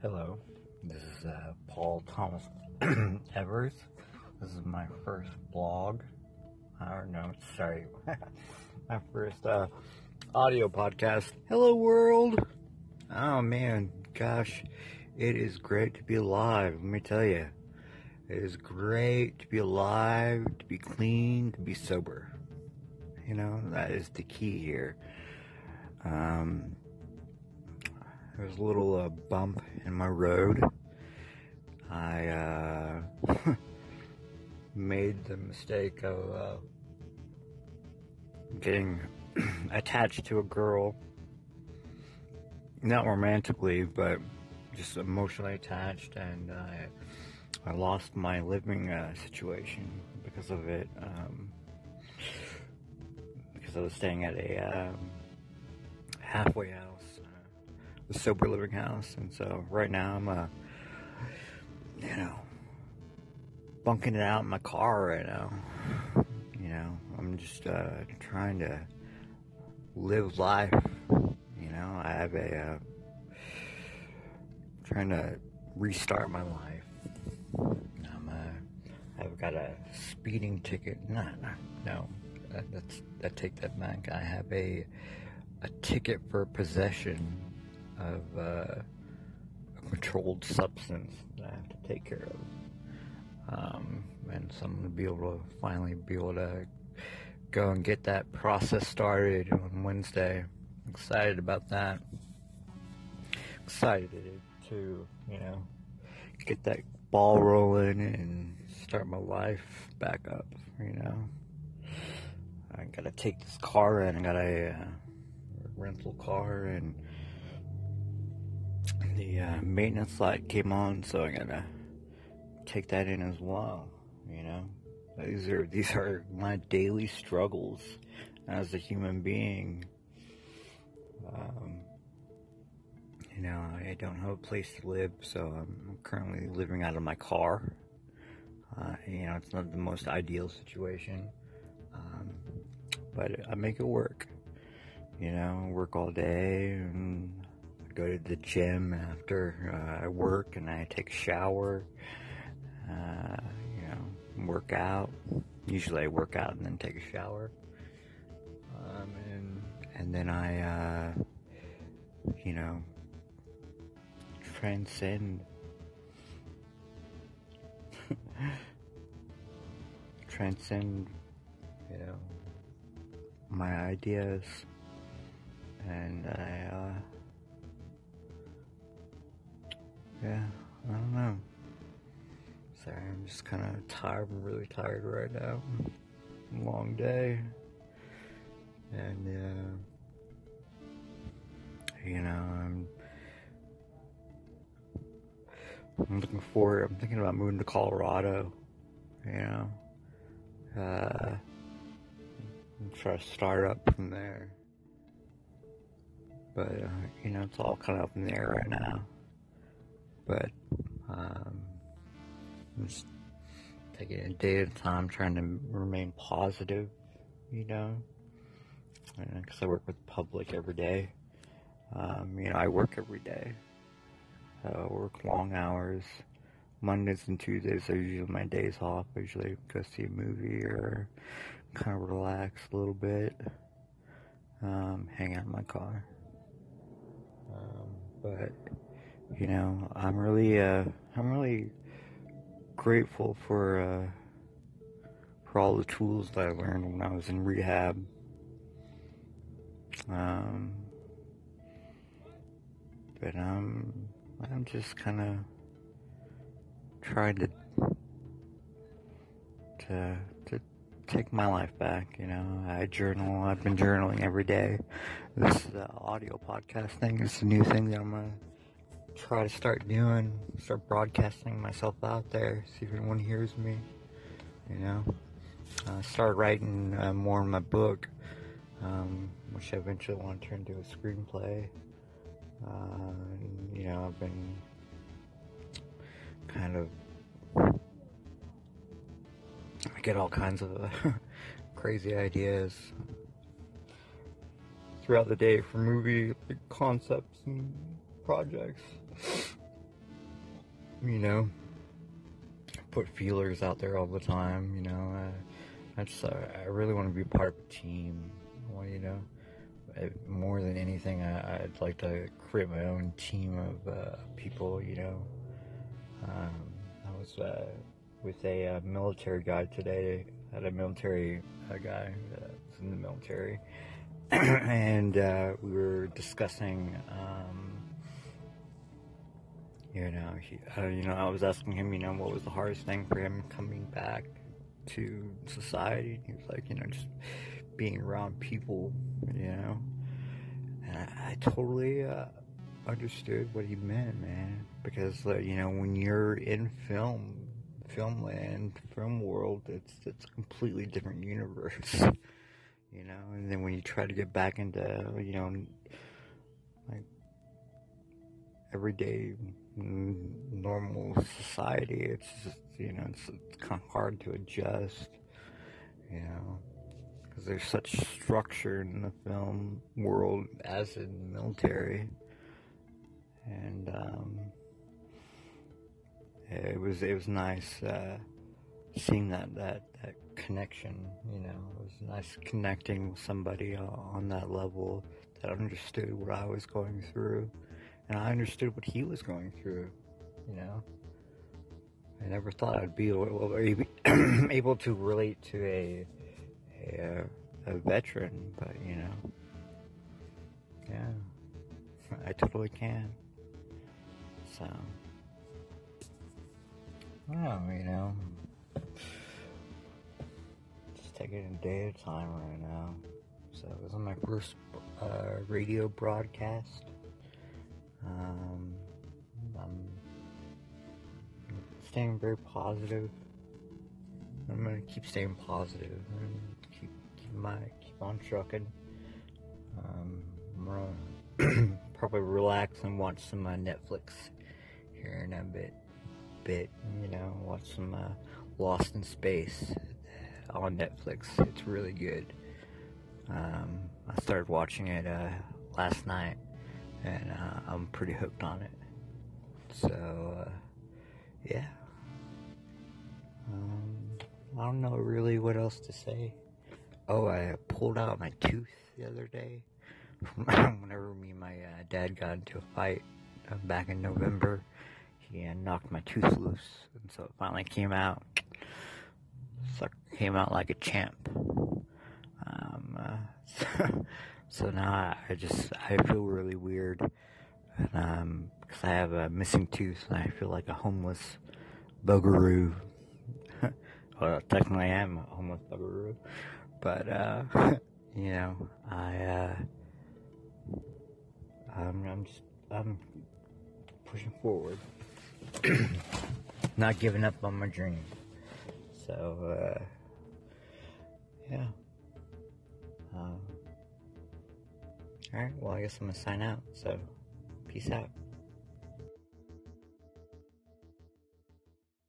Hello, this is uh, Paul Thomas Evers. This is my first blog. I don't know, sorry, my first uh, audio podcast. Hello, world. Oh man, gosh, it is great to be alive. Let me tell you, it is great to be alive, to be clean, to be sober. You know, that is the key here. Um, there's a little uh, bump in my road. I uh, made the mistake of uh, getting attached to a girl. Not romantically, but just emotionally attached, and I, I lost my living uh, situation because of it. Um, because I was staying at a um, halfway house the sober living house, and so right now I'm uh, you know, bunking it out in my car right now. You know, I'm just uh, trying to live life. You know, I have a uh, trying to restart my life. I'm uh, I've got a speeding ticket. No, no, no. That, that's that take that back. I have a a ticket for possession of uh, a controlled substance that I have to take care of. Um, and so I'm going to be able to finally be able to go and get that process started on Wednesday. excited about that. Excited to, you know, get that ball rolling and start my life back up, you know. I gotta take this car in. I got a uh, rental car and the uh, maintenance light came on, so I gotta take that in as well. You know, these are these are my daily struggles as a human being. Um, you know, I don't have a place to live, so I'm currently living out of my car. Uh, you know, it's not the most ideal situation, um, but I make it work. You know, work all day and go to the gym after uh, I work and I take a shower. Uh, you know, work out. Usually I work out and then take a shower. Um, and and then I, uh, you know, transcend. transcend, you know, my ideas, and I. yeah, I don't know. Sorry, I'm just kind of tired. I'm really tired right now. Long day. And, uh, you know, I'm, I'm looking forward. I'm thinking about moving to Colorado, you know, uh, try to start up from there. But, uh, you know, it's all kind of up in the air right now but um, just taking a day at a time, trying to remain positive, you know, because I work with the public every day. Um, you know, I work every day. I work long hours. Mondays and Tuesdays are usually my days off. I usually go see a movie or kind of relax a little bit, um, hang out in my car. Um, but you know, I'm really, uh, I'm really grateful for, uh, for all the tools that I learned when I was in rehab. Um, but um, I'm just kind of trying to to to take my life back. You know, I journal. I've been journaling every day. This uh, audio podcast thing is a new thing that I'm gonna try to start doing, start broadcasting myself out there, see if anyone hears me. You know, uh, start writing uh, more in my book, um, which I eventually want to turn into a screenplay. Uh, you know, I've been kind of I get all kinds of crazy ideas throughout the day for movie concepts and projects. You know, put feelers out there all the time. You know, uh, I just uh, I really want to be part of a team. Well, you know, more than anything, I, would like to create my own team of uh, people. You know, um, I was uh, with a uh, military guy today. I had a military guy that's in the military, and we were discussing. Um, you know, he, uh, you know, I was asking him, you know, what was the hardest thing for him coming back to society. He was like, you know, just being around people, you know. And I, I totally uh, understood what he meant, man. Because, uh, you know, when you're in film, film land, film world, it's it's a completely different universe, you know. And then when you try to get back into, you know, like everyday normal society. It's just, you know, it's, it's kind of hard to adjust, you know, because there's such structure in the film world as in the military. And, um, it was, it was nice, uh, seeing that, that, that connection, you know, it was nice connecting with somebody on that level that understood what I was going through and I understood what he was going through. You know, I never thought I'd be able to relate to a a, a veteran, but you know, yeah, I totally can. So, well, you know, just taking a day at a time right now. So this is my first uh, radio broadcast. Um, I'm staying very positive. I'm gonna keep staying positive and keep keep my keep on trucking. Um, I'm gonna probably relax and watch some uh, Netflix here in a bit. Bit, you know, watch some uh, Lost in Space on Netflix. It's really good. Um, I started watching it uh, last night and uh, I'm pretty hooked on it. So, uh, yeah. Um, I don't know really what else to say. Oh, I pulled out my tooth the other day. Whenever me and my uh, dad got into a fight uh, back in November, he uh, knocked my tooth loose, and so it finally came out. So came out like a champ. Um, uh, So now I just I feel really weird, and um, because I have a missing tooth, and I feel like a homeless bugaroo. well, technically I am a homeless bugaroo, but uh, you know I uh, I'm, I'm just I'm pushing forward, not giving up on my dream. So uh, yeah. Um, Alright, well, I guess I'm gonna sign out. So, peace out.